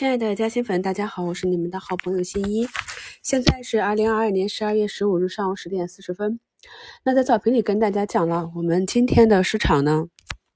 亲爱的嘉兴粉，大家好，我是你们的好朋友新一。现在是二零二二年十二月十五日上午十点四十分。那在早评里跟大家讲了，我们今天的市场呢，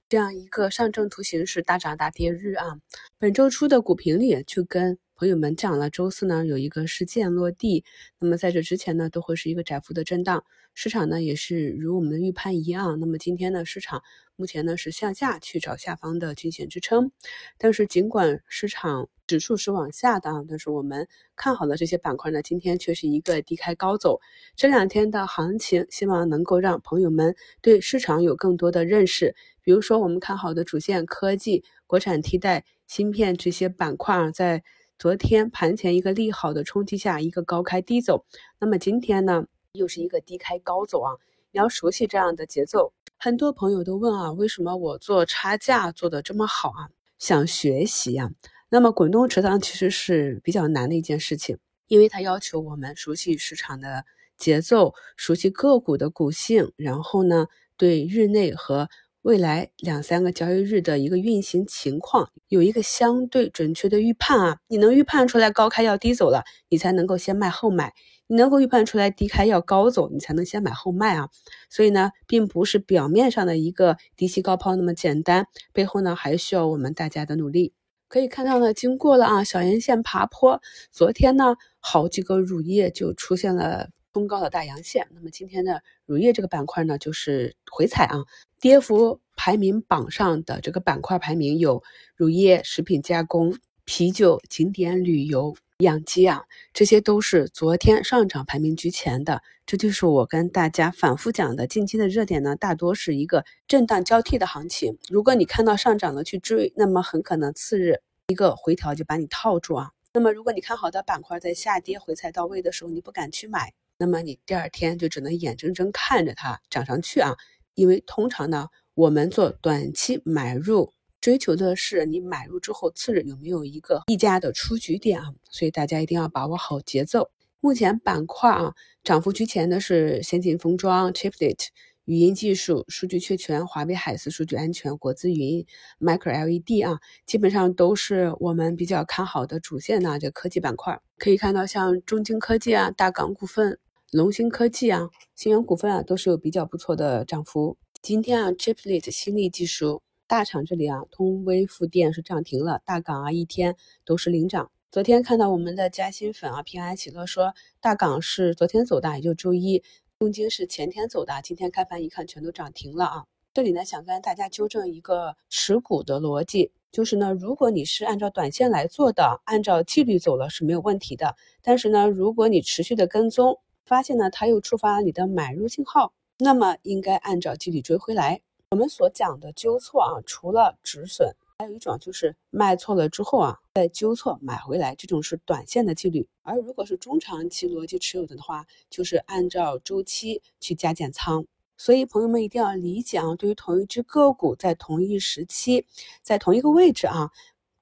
这样一个上证图形是大涨大跌日啊。本周初的股评里就跟朋友们讲了，周四呢有一个事件落地，那么在这之前呢都会是一个窄幅的震荡。市场呢也是如我们的预判一样，那么今天呢市场目前呢是向下去找下方的均线支撑，但是尽管市场指数是往下的，但是我们看好的这些板块呢，今天却是一个低开高走。这两天的行情，希望能够让朋友们对市场有更多的认识。比如说我们看好的主线科技、国产替代芯片这些板块啊，在昨天盘前一个利好的冲击下，一个高开低走，那么今天呢？又是一个低开高走啊！你要熟悉这样的节奏。很多朋友都问啊，为什么我做差价做的这么好啊？想学习呀。那么滚动持仓其实是比较难的一件事情，因为它要求我们熟悉市场的节奏，熟悉个股的股性，然后呢，对日内和未来两三个交易日的一个运行情况有一个相对准确的预判啊。你能预判出来高开要低走了，你才能够先卖后买。你能够预判出来低开要高走，你才能先买后卖啊。所以呢，并不是表面上的一个低吸高抛那么简单，背后呢还需要我们大家的努力。可以看到呢，经过了啊小阳线爬坡，昨天呢好几个乳业就出现了冲高的大阳线。那么今天的乳业这个板块呢，就是回踩啊，跌幅排名榜上的这个板块排名有乳业、食品加工、啤酒、景点旅游。养鸡啊，这些都是昨天上涨排名居前的。这就是我跟大家反复讲的，近期的热点呢，大多是一个震荡交替的行情。如果你看到上涨了去追，那么很可能次日一个回调就把你套住啊。那么如果你看好的板块在下跌回踩到位的时候，你不敢去买，那么你第二天就只能眼睁睁看着它涨上去啊。因为通常呢，我们做短期买入。追求的是你买入之后次日有没有一个溢价的出局点啊，所以大家一定要把握好节奏。目前板块啊涨幅居前的是先进封装、Chiplet、语音技术、数据确权、华为海思数据安全、国资云、Micro LED 啊，基本上都是我们比较看好的主线呢。这科技板块可以看到，像中晶科技啊、大港股份、龙芯科技啊、新源股份啊，都是有比较不错的涨幅。今天啊，Chiplet 新力技术。大厂这里啊，通威富电是涨停了，大港啊一天都是领涨。昨天看到我们的嘉兴粉啊，平安喜乐说大港是昨天走的，也就周一；东京是前天走的，今天开盘一看全都涨停了啊。这里呢，想跟大家纠正一个持股的逻辑，就是呢，如果你是按照短线来做的，按照纪律走了是没有问题的。但是呢，如果你持续的跟踪，发现呢它又触发了你的买入信号，那么应该按照纪律追回来。我们所讲的纠错啊，除了止损，还有一种就是卖错了之后啊，再纠错买回来，这种是短线的纪律。而如果是中长期逻辑持有的话，就是按照周期去加减仓。所以朋友们一定要理解啊，对于同一只个股，在同一时期，在同一个位置啊，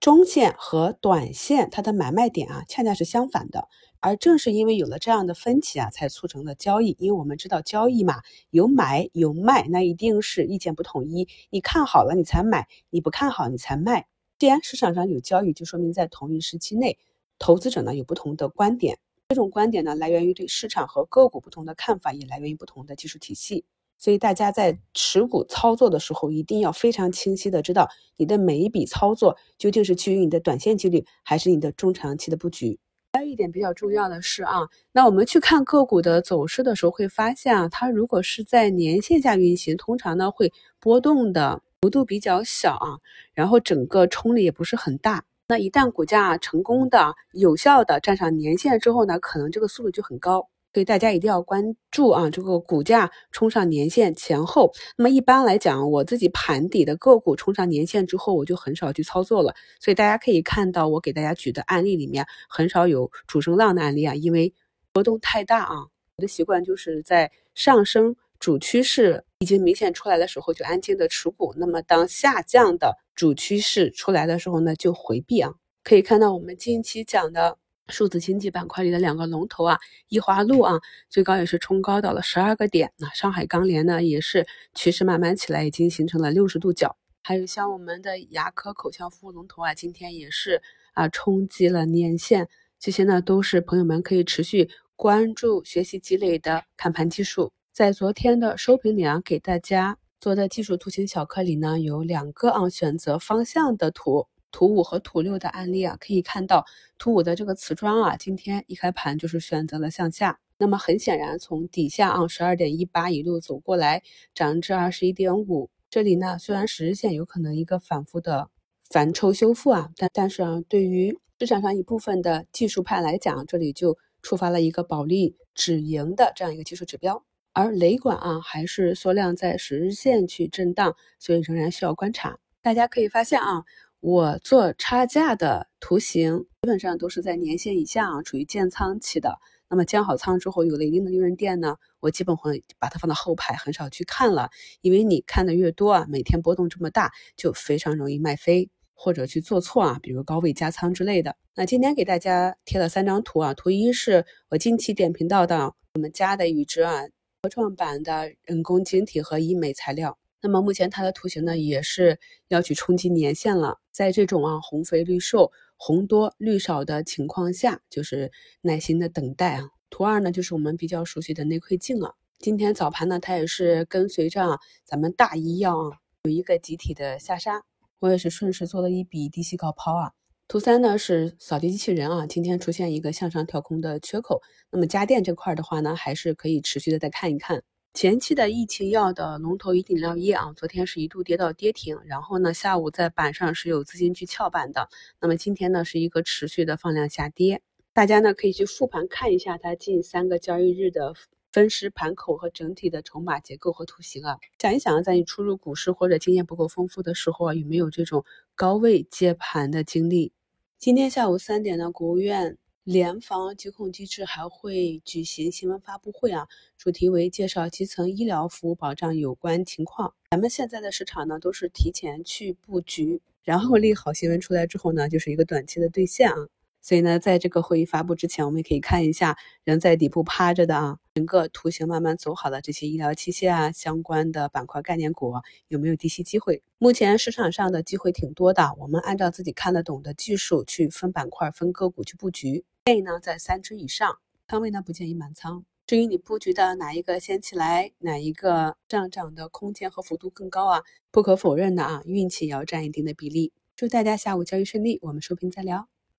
中线和短线它的买卖点啊，恰恰是相反的。而正是因为有了这样的分歧啊，才促成了交易。因为我们知道交易嘛，有买有卖，那一定是意见不统一。你看好了你才买，你不看好你才卖。既然市场上有交易，就说明在同一时期内，投资者呢有不同的观点。这种观点呢，来源于对市场和个股不同的看法，也来源于不同的技术体系。所以大家在持股操作的时候，一定要非常清晰的知道你的每一笔操作究竟是基于你的短线纪律，还是你的中长期的布局。还有一点比较重要的是啊，那我们去看个股的走势的时候，会发现啊，它如果是在年线下运行，通常呢会波动的幅度比较小啊，然后整个冲力也不是很大。那一旦股价成功的、有效的站上年线之后呢，可能这个速度就很高。所以大家一定要关注啊，这个股价冲上年线前后。那么一般来讲，我自己盘底的个股冲上年线之后，我就很少去操作了。所以大家可以看到，我给大家举的案例里面很少有主升浪的案例啊，因为波动太大啊。我的习惯就是在上升主趋势已经明显出来的时候就安静的持股，那么当下降的主趋势出来的时候呢，就回避啊。可以看到我们近期讲的。数字经济板块里的两个龙头啊，易华路啊，最高也是冲高到了十二个点。那上海钢联呢，也是趋势慢慢起来，已经形成了六十度角。还有像我们的牙科口腔服务龙头啊，今天也是啊，冲击了年线，这些呢都是朋友们可以持续关注、学习积累的看盘技术。在昨天的收评里啊，给大家做的技术图形小课里呢，有两个啊选择方向的图，图五和图六的案例啊，可以看到图五的这个瓷砖啊，今天一开盘就是选择了向下。那么很显然，从底下啊十二点一八一路走过来，涨至二十一点五，这里呢虽然十日线有可能一个反复的反抽修复啊，但但是啊，对于市场上一部分的技术派来讲，这里就触发了一个保利止盈的这样一个技术指标。而雷管啊还是缩量在十日线去震荡，所以仍然需要观察。大家可以发现啊，我做差价的图形基本上都是在年线以下啊，处于建仓期的。那么建好仓之后有了一定的利润垫呢，我基本会把它放到后排，很少去看了，因为你看的越多啊，每天波动这么大，就非常容易卖飞或者去做错啊，比如高位加仓之类的。那今天给大家贴了三张图啊，图一是我近期点评到的我们家的宇之啊，科创板的人工晶体和医美材料。那么目前它的图形呢，也是要去冲击年线了，在这种啊红肥绿瘦。红多绿少的情况下，就是耐心的等待啊。图二呢，就是我们比较熟悉的内窥镜啊。今天早盘呢，它也是跟随着咱们大医药啊有一个集体的下杀，我也是顺势做了一笔低吸高抛啊。图三呢是扫地机器人啊，今天出现一个向上跳空的缺口。那么家电这块的话呢，还是可以持续的再看一看。前期的疫情药的龙头饮料业啊，昨天是一度跌到跌停，然后呢，下午在板上是有资金去撬板的。那么今天呢，是一个持续的放量下跌，大家呢可以去复盘看一下它近三个交易日的分时盘口和整体的筹码结构和图形啊，想一想，在你初入股市或者经验不够丰富的时候啊，有没有这种高位接盘的经历？今天下午三点呢，国务院。联防疾控机制还会举行新闻发布会啊，主题为介绍基层医疗服务保障有关情况。咱们现在的市场呢，都是提前去布局，然后利好新闻出来之后呢，就是一个短期的兑现啊。所以呢，在这个会议发布之前，我们也可以看一下仍在底部趴着的啊，整个图形慢慢走好的这些医疗器械啊相关的板块概念股有没有低吸机会？目前市场上的机会挺多的，我们按照自己看得懂的技术去分板块、分个股去布局。建议呢在三只以上，仓位呢不建议满仓。至于你布局的哪一个先起来，哪一个上涨的空间和幅度更高啊？不可否认的啊，运气也要占一定的比例。祝大家下午交易顺利，我们收评再聊。